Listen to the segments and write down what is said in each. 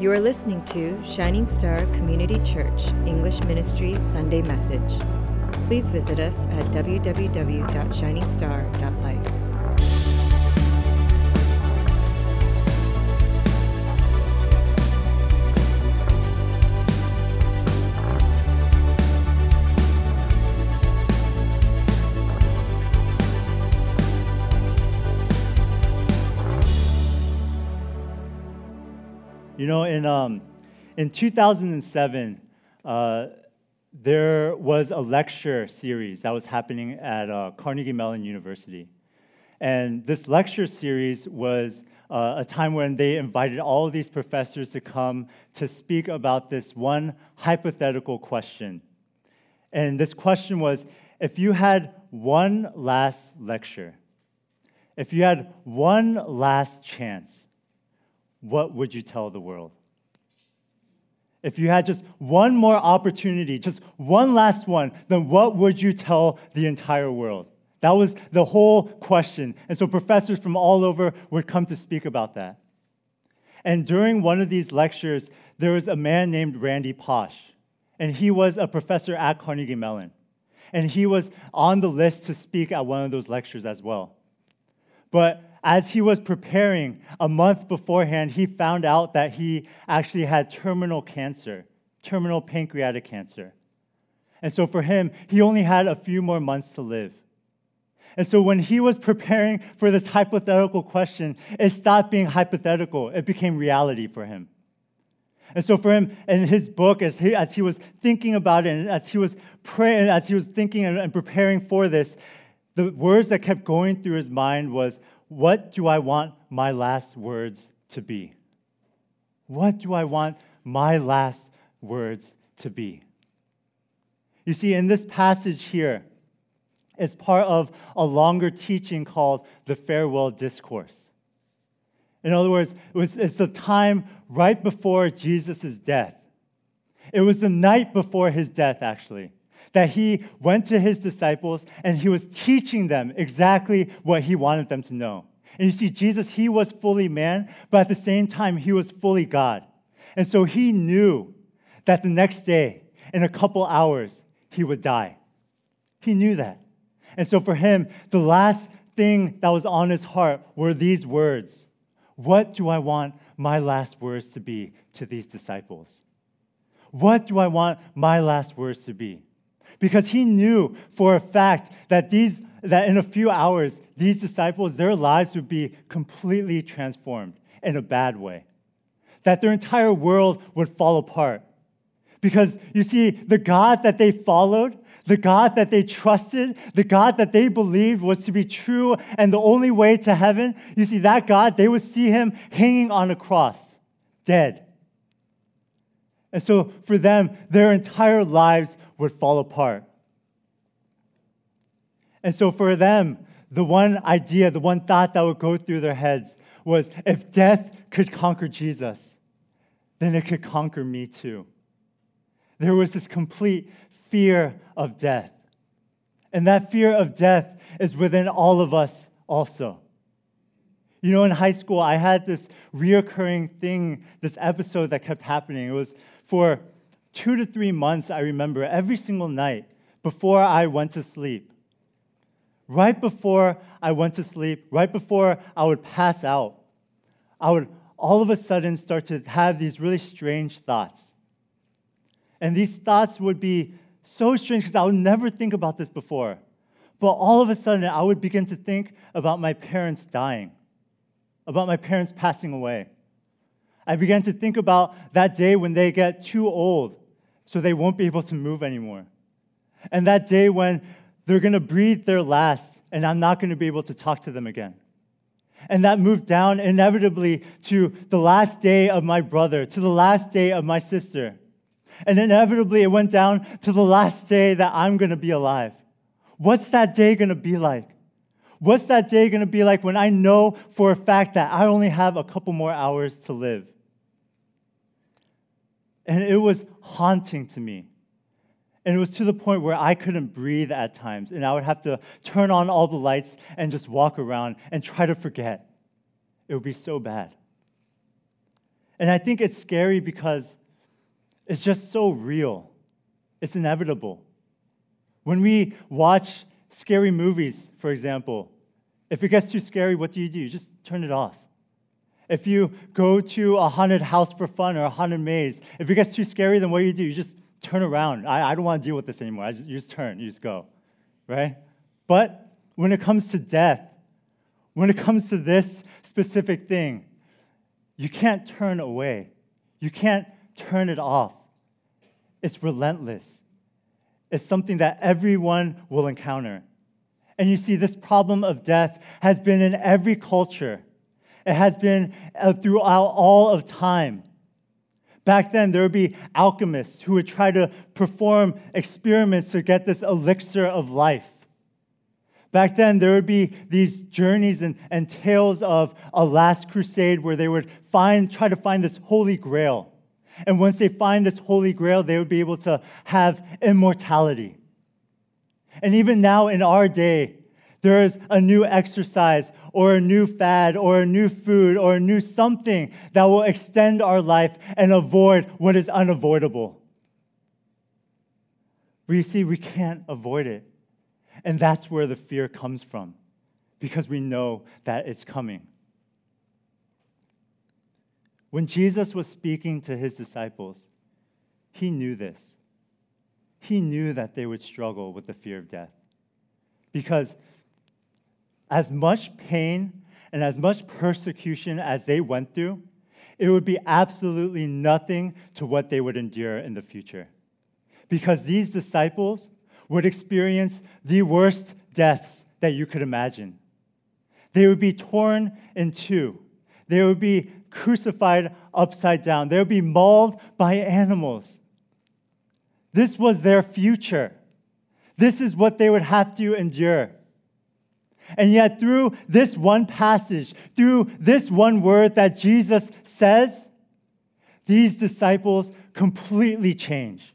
You are listening to Shining Star Community Church English Ministry Sunday Message. Please visit us at www.shiningstar.life. know, in, um, in 2007, uh, there was a lecture series that was happening at uh, Carnegie Mellon University. And this lecture series was uh, a time when they invited all of these professors to come to speak about this one hypothetical question. And this question was if you had one last lecture, if you had one last chance, what would you tell the world? If you had just one more opportunity, just one last one, then what would you tell the entire world? That was the whole question. And so professors from all over would come to speak about that. And during one of these lectures, there was a man named Randy Pausch, and he was a professor at Carnegie Mellon. And he was on the list to speak at one of those lectures as well. But as he was preparing a month beforehand, he found out that he actually had terminal cancer, terminal pancreatic cancer. And so for him, he only had a few more months to live. And so when he was preparing for this hypothetical question, it stopped being hypothetical, it became reality for him. And so for him, in his book, as he, as he was thinking about it, and as he was praying, as he was thinking and, and preparing for this, the words that kept going through his mind was, what do I want my last words to be? What do I want my last words to be? You see, in this passage here, it's part of a longer teaching called the farewell discourse. In other words, it was, it's the time right before Jesus' death. It was the night before his death, actually that he went to his disciples and he was teaching them exactly what he wanted them to know. And you see, Jesus, he was fully man, but at the same time, he was fully God. And so he knew that the next day, in a couple hours, he would die. He knew that. And so for him, the last thing that was on his heart were these words What do I want my last words to be to these disciples? What do I want my last words to be? Because he knew for a fact that these that in a few hours these disciples their lives would be completely transformed in a bad way. That their entire world would fall apart. Because you see the god that they followed the god that they trusted the god that they believed was to be true and the only way to heaven you see that god they would see him hanging on a cross dead. And so for them their entire lives would fall apart. And so for them, the one idea, the one thought that would go through their heads was if death could conquer Jesus, then it could conquer me too. There was this complete fear of death. And that fear of death is within all of us also. You know, in high school, I had this reoccurring thing, this episode that kept happening. It was for two to three months, I remember every single night before I went to sleep. Right before I went to sleep, right before I would pass out, I would all of a sudden start to have these really strange thoughts. And these thoughts would be so strange because I would never think about this before. But all of a sudden, I would begin to think about my parents dying, about my parents passing away. I began to think about that day when they get too old so they won't be able to move anymore. And that day when they're going to breathe their last, and I'm not going to be able to talk to them again. And that moved down inevitably to the last day of my brother, to the last day of my sister. And inevitably, it went down to the last day that I'm going to be alive. What's that day going to be like? What's that day going to be like when I know for a fact that I only have a couple more hours to live? And it was haunting to me. And it was to the point where I couldn't breathe at times. And I would have to turn on all the lights and just walk around and try to forget. It would be so bad. And I think it's scary because it's just so real, it's inevitable. When we watch scary movies, for example, if it gets too scary, what do you do? You just turn it off. If you go to a haunted house for fun or a haunted maze, if it gets too scary, then what do you do? You just turn around. I, I don't want to deal with this anymore. Just, you just turn, you just go, right? But when it comes to death, when it comes to this specific thing, you can't turn away. You can't turn it off. It's relentless. It's something that everyone will encounter. And you see, this problem of death has been in every culture. It has been uh, throughout all of time. Back then, there would be alchemists who would try to perform experiments to get this elixir of life. Back then, there would be these journeys and, and tales of a last crusade where they would find, try to find this holy grail. And once they find this holy grail, they would be able to have immortality. And even now in our day, there is a new exercise or a new fad or a new food or a new something that will extend our life and avoid what is unavoidable. But you see, we can't avoid it. And that's where the fear comes from, because we know that it's coming. When Jesus was speaking to his disciples, he knew this. He knew that they would struggle with the fear of death. Because as much pain and as much persecution as they went through, it would be absolutely nothing to what they would endure in the future. Because these disciples would experience the worst deaths that you could imagine. They would be torn in two. They would be crucified upside down. They would be mauled by animals. This was their future. This is what they would have to endure. And yet, through this one passage, through this one word that Jesus says, these disciples completely change.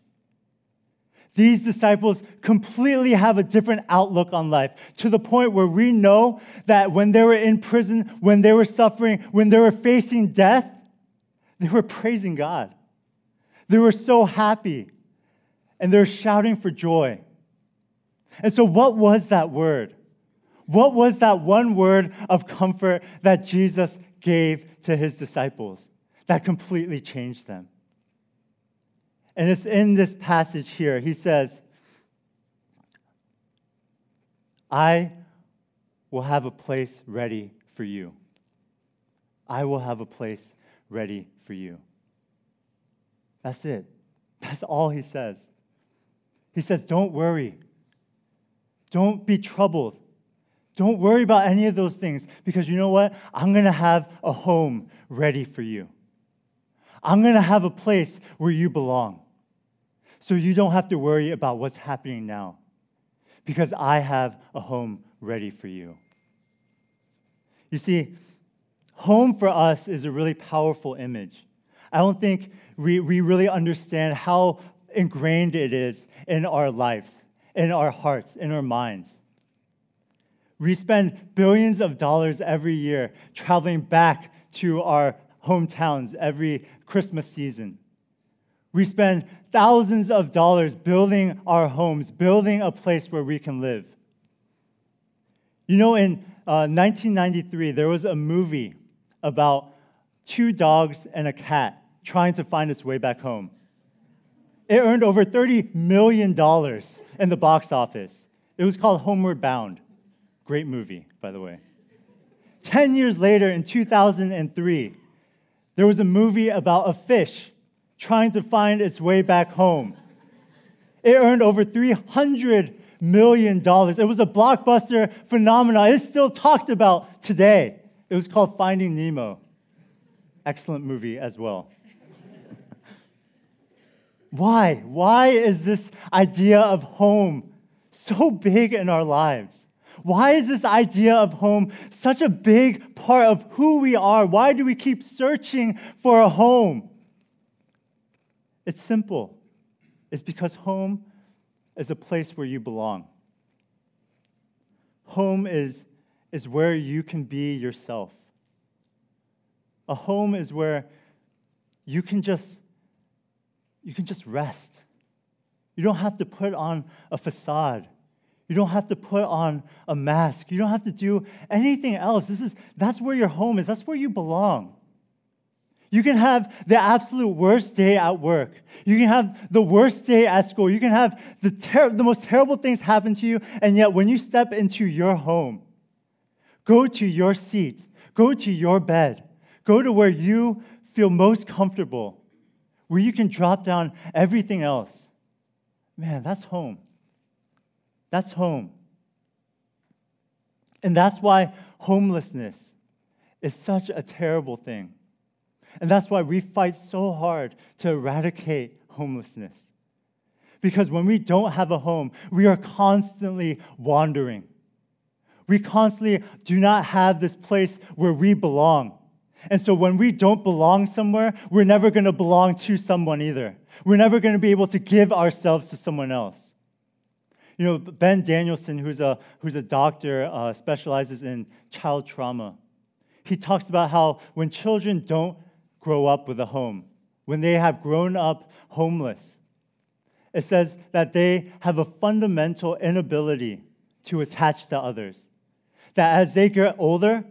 These disciples completely have a different outlook on life to the point where we know that when they were in prison, when they were suffering, when they were facing death, they were praising God. They were so happy and they're shouting for joy. And so, what was that word? What was that one word of comfort that Jesus gave to his disciples that completely changed them? And it's in this passage here. He says, I will have a place ready for you. I will have a place ready for you. That's it. That's all he says. He says, Don't worry. Don't be troubled. Don't worry about any of those things because you know what? I'm going to have a home ready for you. I'm going to have a place where you belong. So you don't have to worry about what's happening now because I have a home ready for you. You see, home for us is a really powerful image. I don't think we, we really understand how ingrained it is in our lives, in our hearts, in our minds. We spend billions of dollars every year traveling back to our hometowns every Christmas season. We spend thousands of dollars building our homes, building a place where we can live. You know, in uh, 1993, there was a movie about two dogs and a cat trying to find its way back home. It earned over $30 million in the box office. It was called Homeward Bound. Great movie, by the way. 10 years later, in 2003, there was a movie about a fish trying to find its way back home. It earned over $300 million. It was a blockbuster phenomenon. It's still talked about today. It was called Finding Nemo. Excellent movie as well. Why? Why is this idea of home so big in our lives? Why is this idea of home such a big part of who we are? Why do we keep searching for a home? It's simple. It's because home is a place where you belong. Home is, is where you can be yourself. A home is where you can just you can just rest. You don't have to put on a facade. You don't have to put on a mask. You don't have to do anything else. This is that's where your home is. That's where you belong. You can have the absolute worst day at work. You can have the worst day at school. You can have the, ter- the most terrible things happen to you. And yet, when you step into your home, go to your seat, go to your bed, go to where you feel most comfortable, where you can drop down everything else. Man, that's home. That's home. And that's why homelessness is such a terrible thing. And that's why we fight so hard to eradicate homelessness. Because when we don't have a home, we are constantly wandering. We constantly do not have this place where we belong. And so when we don't belong somewhere, we're never going to belong to someone either. We're never going to be able to give ourselves to someone else. You know, Ben Danielson, who's a, who's a doctor, uh, specializes in child trauma. He talks about how when children don't grow up with a home, when they have grown up homeless, it says that they have a fundamental inability to attach to others. That as they get older,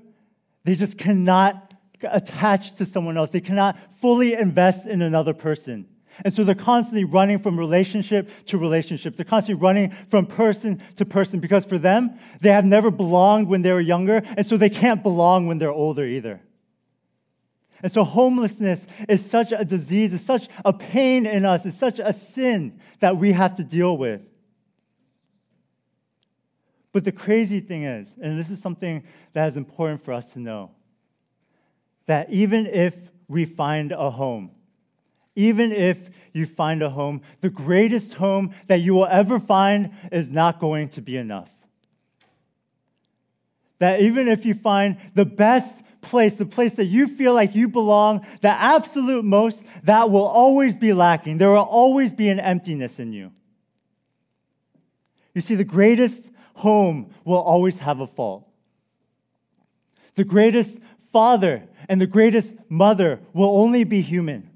they just cannot attach to someone else. They cannot fully invest in another person. And so they're constantly running from relationship to relationship. They're constantly running from person to person because for them, they have never belonged when they were younger, and so they can't belong when they're older either. And so homelessness is such a disease, it's such a pain in us, it's such a sin that we have to deal with. But the crazy thing is, and this is something that is important for us to know, that even if we find a home, even if you find a home, the greatest home that you will ever find is not going to be enough. That even if you find the best place, the place that you feel like you belong, the absolute most, that will always be lacking. There will always be an emptiness in you. You see, the greatest home will always have a fault. The greatest father and the greatest mother will only be human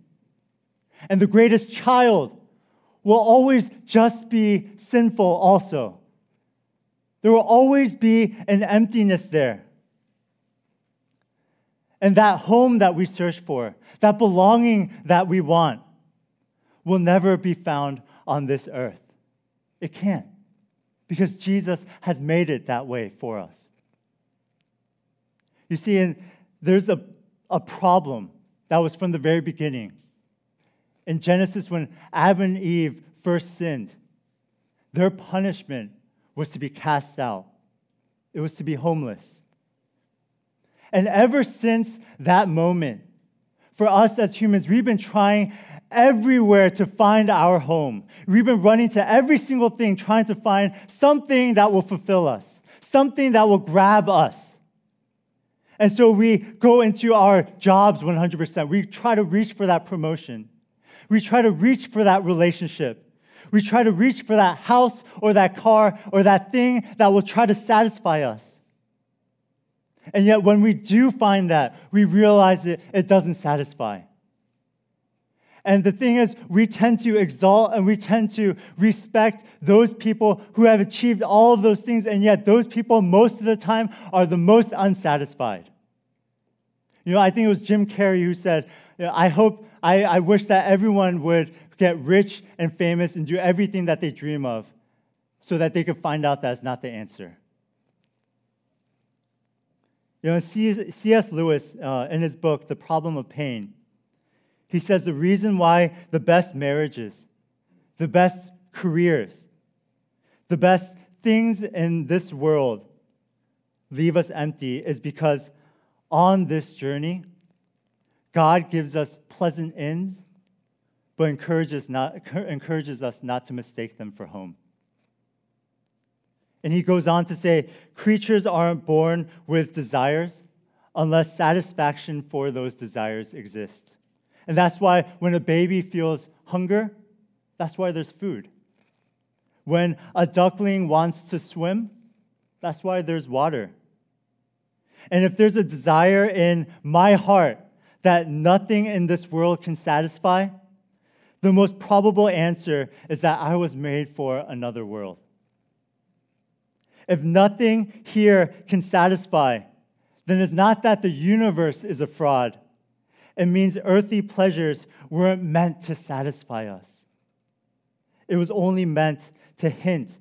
and the greatest child will always just be sinful also. There will always be an emptiness there. And that home that we search for, that belonging that we want, will never be found on this earth. It can't, because Jesus has made it that way for us. You see, and there's a, a problem that was from the very beginning in Genesis, when Adam and Eve first sinned, their punishment was to be cast out, it was to be homeless. And ever since that moment, for us as humans, we've been trying everywhere to find our home. We've been running to every single thing, trying to find something that will fulfill us, something that will grab us. And so we go into our jobs 100%. We try to reach for that promotion. We try to reach for that relationship. We try to reach for that house or that car or that thing that will try to satisfy us. And yet, when we do find that, we realize that it doesn't satisfy. And the thing is, we tend to exalt and we tend to respect those people who have achieved all of those things, and yet those people, most of the time, are the most unsatisfied. You know, I think it was Jim Carrey who said, I hope I, I wish that everyone would get rich and famous and do everything that they dream of so that they could find out that's not the answer. You know, C.S. Lewis, uh, in his book, The Problem of Pain, he says the reason why the best marriages, the best careers, the best things in this world leave us empty is because on this journey, God gives us pleasant ends, but encourages, not, encourages us not to mistake them for home. And he goes on to say creatures aren't born with desires unless satisfaction for those desires exists. And that's why when a baby feels hunger, that's why there's food. When a duckling wants to swim, that's why there's water. And if there's a desire in my heart that nothing in this world can satisfy, the most probable answer is that I was made for another world. If nothing here can satisfy, then it's not that the universe is a fraud. It means earthly pleasures weren't meant to satisfy us. It was only meant to hint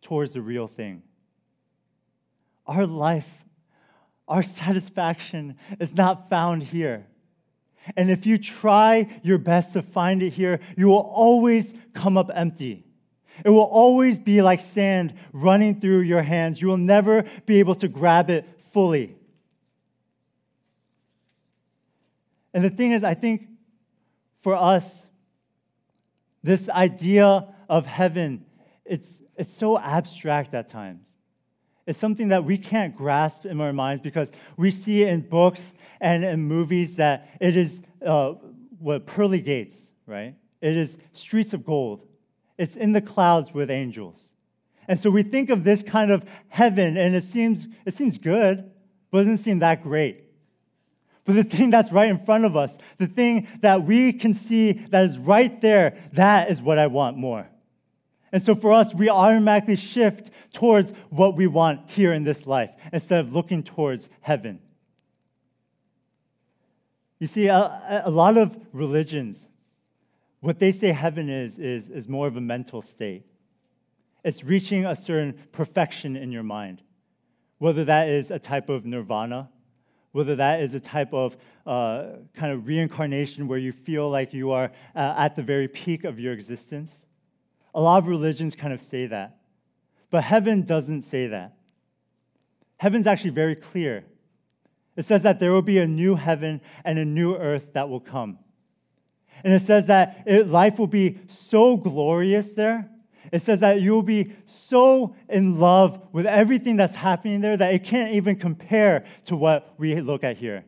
towards the real thing. Our life, our satisfaction is not found here. And if you try your best to find it here, you will always come up empty. It will always be like sand running through your hands. You will never be able to grab it fully. And the thing is, I think for us, this idea of heaven, it's, it's so abstract at times. It's something that we can't grasp in our minds because we see in books and in movies that it is uh, what pearly gates, right? It is streets of gold. It's in the clouds with angels. And so we think of this kind of heaven, and it seems, it seems good, but it doesn't seem that great. But the thing that's right in front of us, the thing that we can see that is right there, that is what I want more. And so for us, we automatically shift towards what we want here in this life instead of looking towards heaven. You see, a, a lot of religions, what they say heaven is, is, is more of a mental state. It's reaching a certain perfection in your mind, whether that is a type of nirvana, whether that is a type of uh, kind of reincarnation where you feel like you are uh, at the very peak of your existence. A lot of religions kind of say that. But heaven doesn't say that. Heaven's actually very clear. It says that there will be a new heaven and a new earth that will come. And it says that it, life will be so glorious there. It says that you will be so in love with everything that's happening there that it can't even compare to what we look at here.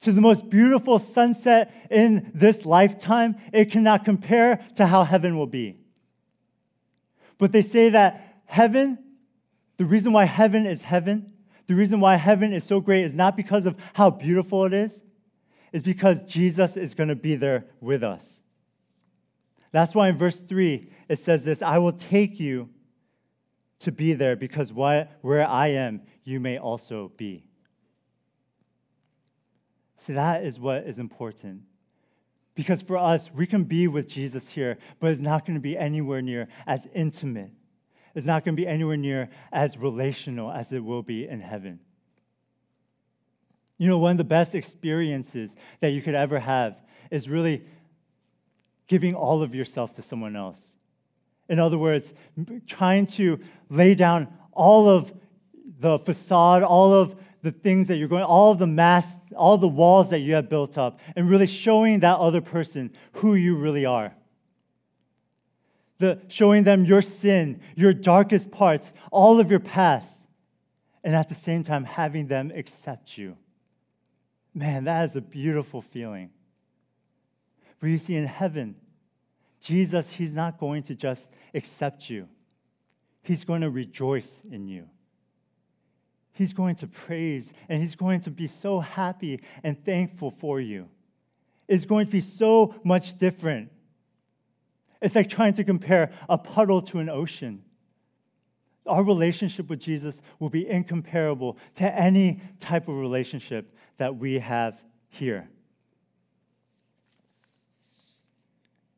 To the most beautiful sunset in this lifetime, it cannot compare to how heaven will be. But they say that heaven, the reason why heaven is heaven, the reason why heaven is so great is not because of how beautiful it is, it's because Jesus is going to be there with us. That's why in verse 3 it says this I will take you to be there because where I am, you may also be. See, that is what is important. Because for us, we can be with Jesus here, but it's not going to be anywhere near as intimate It's not going to be anywhere near as relational as it will be in heaven. You know, one of the best experiences that you could ever have is really giving all of yourself to someone else. In other words, trying to lay down all of the facade, all of the things that you're going, all the masks, all the walls that you have built up, and really showing that other person who you really are the, showing them your sin, your darkest parts, all of your past, and at the same time having them accept you. Man, that is a beautiful feeling. But you see, in heaven, Jesus, He's not going to just accept you, He's going to rejoice in you. He's going to praise and He's going to be so happy and thankful for you. It's going to be so much different it's like trying to compare a puddle to an ocean. Our relationship with Jesus will be incomparable to any type of relationship that we have here.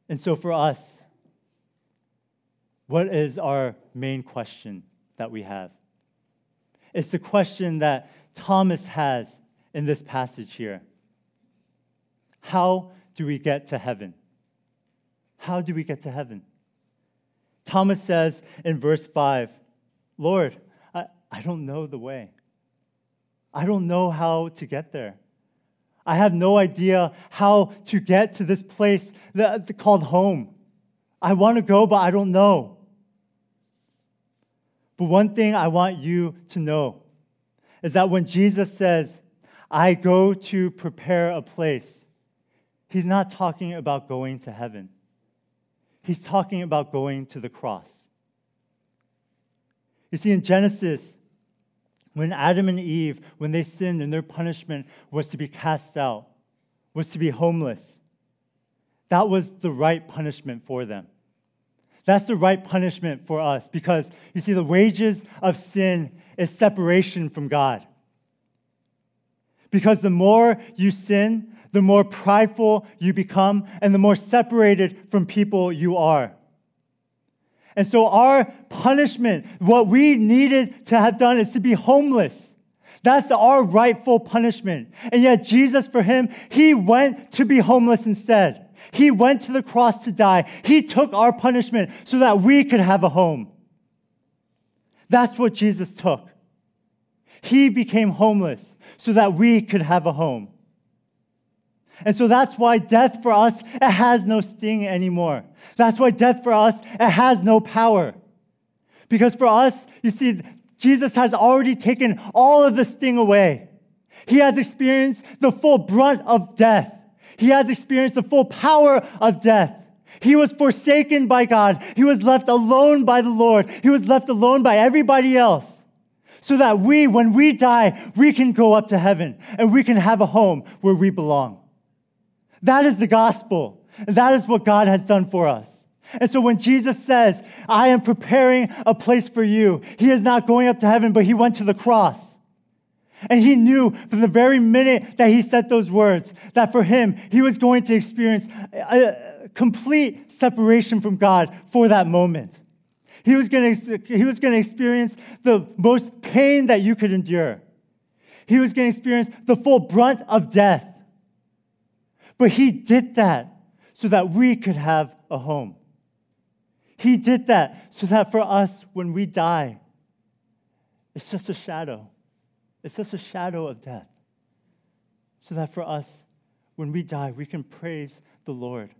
And so, for us, what is our main question that we have? It's the question that Thomas has in this passage here How do we get to heaven? How do we get to heaven? Thomas says in verse 5 Lord, I, I don't know the way. I don't know how to get there. I have no idea how to get to this place that, called home. I want to go, but I don't know. But one thing I want you to know is that when Jesus says, I go to prepare a place, he's not talking about going to heaven. He's talking about going to the cross. You see, in Genesis, when Adam and Eve, when they sinned and their punishment was to be cast out, was to be homeless. That was the right punishment for them. That's the right punishment for us because you see, the wages of sin is separation from God. Because the more you sin, the more prideful you become, and the more separated from people you are. And so, our punishment, what we needed to have done, is to be homeless. That's our rightful punishment. And yet, Jesus, for him, he went to be homeless instead. He went to the cross to die. He took our punishment so that we could have a home. That's what Jesus took. He became homeless so that we could have a home. And so that's why death for us, it has no sting anymore. That's why death for us, it has no power. Because for us, you see, Jesus has already taken all of the sting away. He has experienced the full brunt of death. He has experienced the full power of death. He was forsaken by God. He was left alone by the Lord. He was left alone by everybody else. So that we, when we die, we can go up to heaven and we can have a home where we belong. That is the gospel. And that is what God has done for us. And so when Jesus says, I am preparing a place for you, he is not going up to heaven, but he went to the cross. And he knew from the very minute that he said those words that for him, he was going to experience a complete separation from God for that moment. He was going to, he was going to experience the most pain that you could endure. He was going to experience the full brunt of death. But he did that so that we could have a home. He did that so that for us, when we die, it's just a shadow. It's just a shadow of death. So that for us, when we die, we can praise the Lord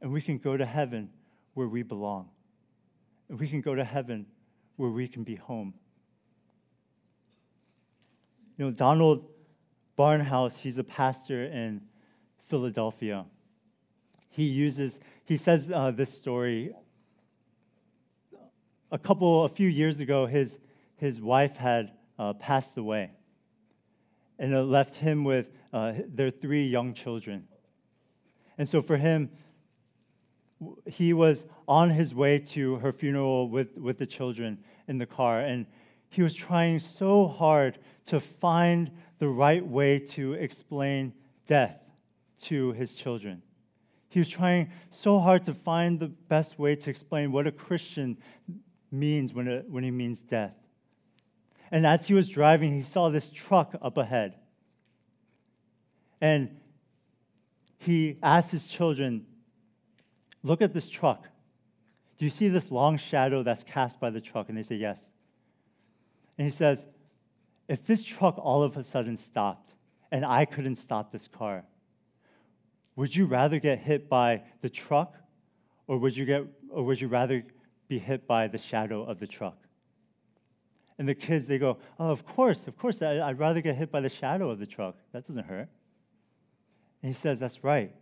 and we can go to heaven where we belong. And we can go to heaven where we can be home. You know, Donald Barnhouse, he's a pastor in Philadelphia. He uses, he says uh, this story. A couple, a few years ago, his, his wife had uh, passed away. And it left him with uh, their three young children. And so for him, he was on his way to her funeral with, with the children in the car. And he was trying so hard to find the right way to explain death to his children. He was trying so hard to find the best way to explain what a Christian means when, it, when he means death. And as he was driving, he saw this truck up ahead. And he asked his children, Look at this truck. Do you see this long shadow that's cast by the truck? And they say, Yes. And he says, If this truck all of a sudden stopped and I couldn't stop this car, would you rather get hit by the truck or would you, get, or would you rather be hit by the shadow of the truck? And the kids, they go, Oh, of course, of course, I'd rather get hit by the shadow of the truck. That doesn't hurt. And he says, That's right,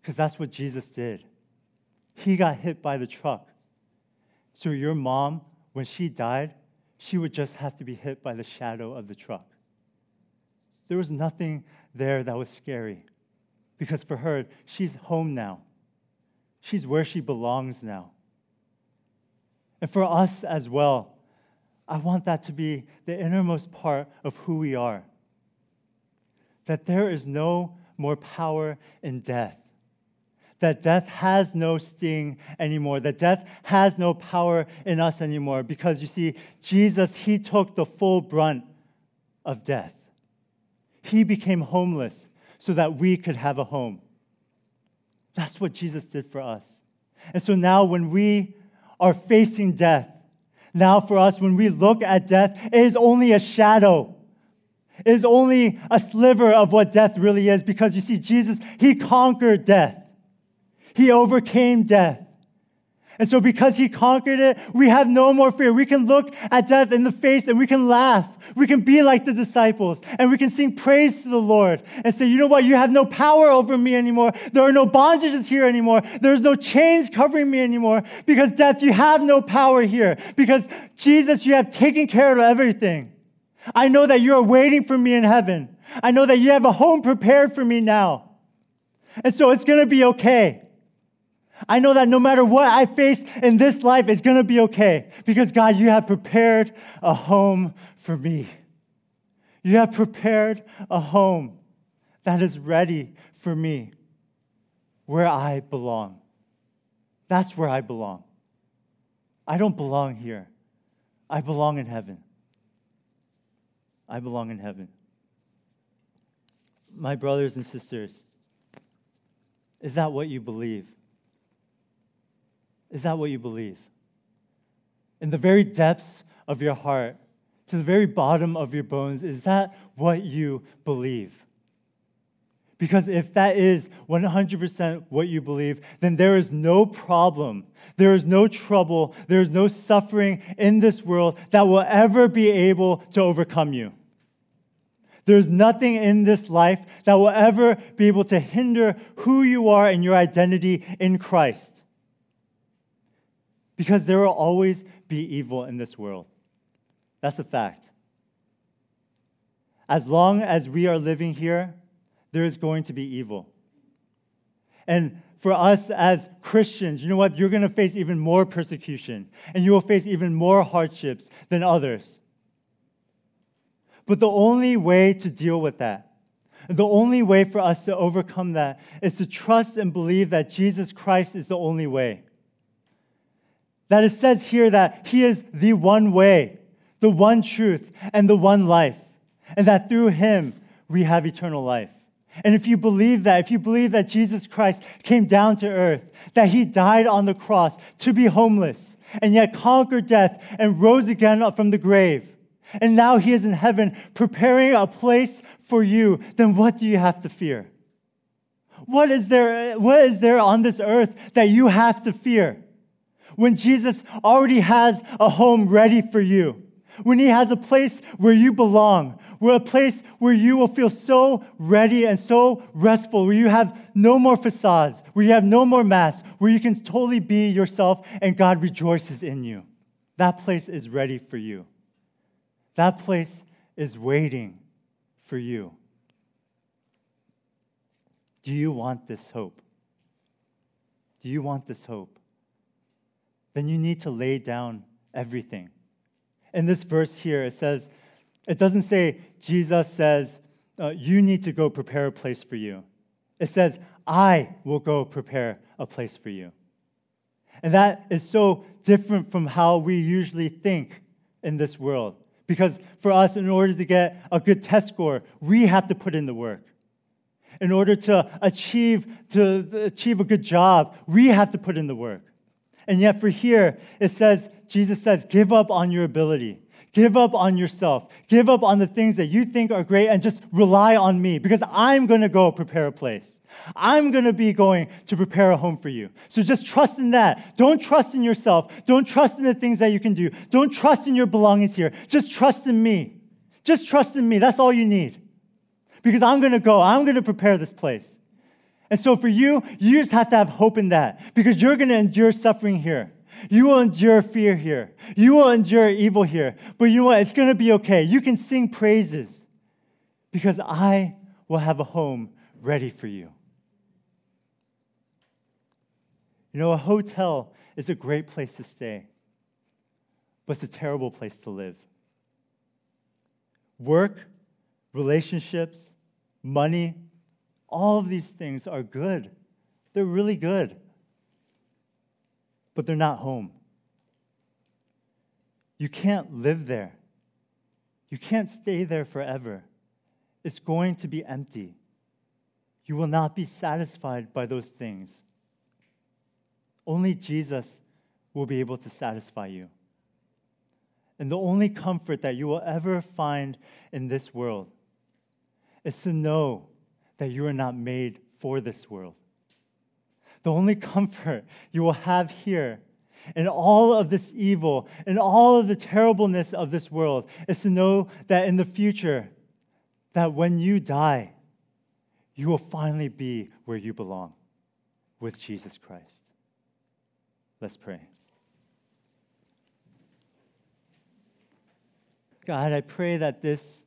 because that's what Jesus did. He got hit by the truck. So your mom, when she died, she would just have to be hit by the shadow of the truck. There was nothing there that was scary because for her, she's home now. She's where she belongs now. And for us as well, I want that to be the innermost part of who we are. That there is no more power in death. That death has no sting anymore. That death has no power in us anymore. Because you see, Jesus, He took the full brunt of death. He became homeless so that we could have a home. That's what Jesus did for us. And so now, when we are facing death, now for us, when we look at death, it is only a shadow. It is only a sliver of what death really is because you see, Jesus, He conquered death, He overcame death. And so, because he conquered it, we have no more fear. We can look at death in the face and we can laugh. We can be like the disciples and we can sing praise to the Lord and say, you know what? You have no power over me anymore. There are no bondages here anymore. There's no chains covering me anymore because death, you have no power here because Jesus, you have taken care of everything. I know that you are waiting for me in heaven. I know that you have a home prepared for me now. And so it's going to be okay. I know that no matter what I face in this life, it's going to be okay because God, you have prepared a home for me. You have prepared a home that is ready for me where I belong. That's where I belong. I don't belong here. I belong in heaven. I belong in heaven. My brothers and sisters, is that what you believe? Is that what you believe? In the very depths of your heart, to the very bottom of your bones, is that what you believe? Because if that is 100% what you believe, then there is no problem, there is no trouble, there is no suffering in this world that will ever be able to overcome you. There's nothing in this life that will ever be able to hinder who you are and your identity in Christ. Because there will always be evil in this world. That's a fact. As long as we are living here, there is going to be evil. And for us as Christians, you know what? You're going to face even more persecution and you will face even more hardships than others. But the only way to deal with that, the only way for us to overcome that, is to trust and believe that Jesus Christ is the only way. That it says here that He is the one way, the one truth, and the one life, and that through Him we have eternal life. And if you believe that, if you believe that Jesus Christ came down to earth, that he died on the cross to be homeless, and yet conquered death and rose again from the grave, and now he is in heaven preparing a place for you, then what do you have to fear? What is there, what is there on this earth that you have to fear? When Jesus already has a home ready for you, when he has a place where you belong, we're a place where you will feel so ready and so restful, where you have no more facades, where you have no more masks, where you can totally be yourself and God rejoices in you. That place is ready for you. That place is waiting for you. Do you want this hope? Do you want this hope? Then you need to lay down everything. In this verse here, it says, it doesn't say, Jesus says, uh, you need to go prepare a place for you. It says, I will go prepare a place for you. And that is so different from how we usually think in this world. Because for us, in order to get a good test score, we have to put in the work. In order to achieve, to achieve a good job, we have to put in the work. And yet, for here, it says, Jesus says, give up on your ability. Give up on yourself. Give up on the things that you think are great and just rely on me because I'm going to go prepare a place. I'm going to be going to prepare a home for you. So just trust in that. Don't trust in yourself. Don't trust in the things that you can do. Don't trust in your belongings here. Just trust in me. Just trust in me. That's all you need. Because I'm going to go. I'm going to prepare this place. And so for you, you just have to have hope in that because you're going to endure suffering here. You will endure fear here. You will endure evil here. But you know what? It's going to be okay. You can sing praises because I will have a home ready for you. You know, a hotel is a great place to stay, but it's a terrible place to live. Work, relationships, money, all of these things are good. They're really good but they're not home. You can't live there. You can't stay there forever. It's going to be empty. You will not be satisfied by those things. Only Jesus will be able to satisfy you. And the only comfort that you will ever find in this world is to know that you are not made for this world. The only comfort you will have here in all of this evil and all of the terribleness of this world is to know that in the future, that when you die, you will finally be where you belong with Jesus Christ. Let's pray. God, I pray that this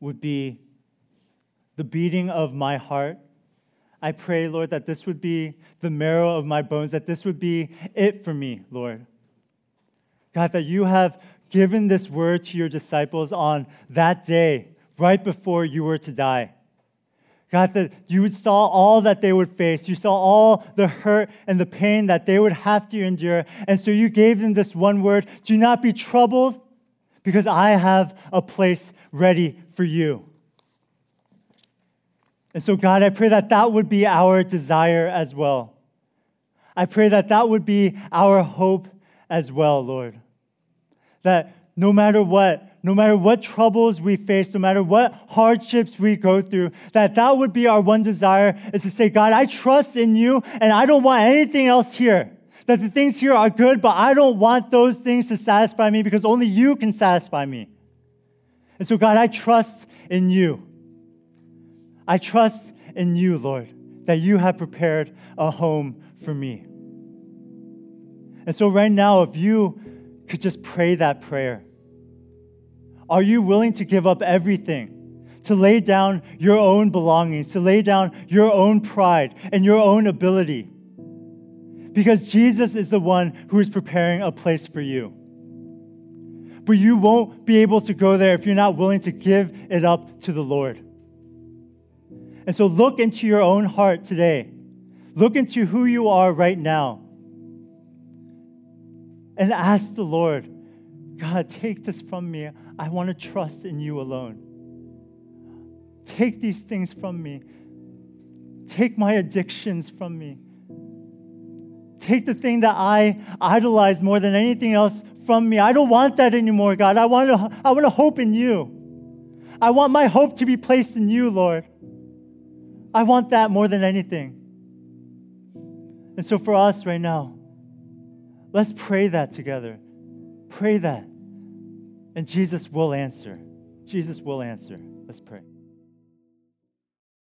would be the beating of my heart. I pray, Lord, that this would be the marrow of my bones, that this would be it for me, Lord. God, that you have given this word to your disciples on that day, right before you were to die. God, that you saw all that they would face. You saw all the hurt and the pain that they would have to endure. And so you gave them this one word do not be troubled, because I have a place ready for you. And so, God, I pray that that would be our desire as well. I pray that that would be our hope as well, Lord. That no matter what, no matter what troubles we face, no matter what hardships we go through, that that would be our one desire is to say, God, I trust in you and I don't want anything else here. That the things here are good, but I don't want those things to satisfy me because only you can satisfy me. And so, God, I trust in you. I trust in you, Lord, that you have prepared a home for me. And so, right now, if you could just pray that prayer, are you willing to give up everything? To lay down your own belongings, to lay down your own pride and your own ability. Because Jesus is the one who is preparing a place for you. But you won't be able to go there if you're not willing to give it up to the Lord. And so look into your own heart today. Look into who you are right now. And ask the Lord, God, take this from me. I want to trust in you alone. Take these things from me. Take my addictions from me. Take the thing that I idolize more than anything else from me. I don't want that anymore, God. I want to, I want to hope in you. I want my hope to be placed in you, Lord. I want that more than anything. And so for us right now, let's pray that together. Pray that. And Jesus will answer. Jesus will answer. Let's pray.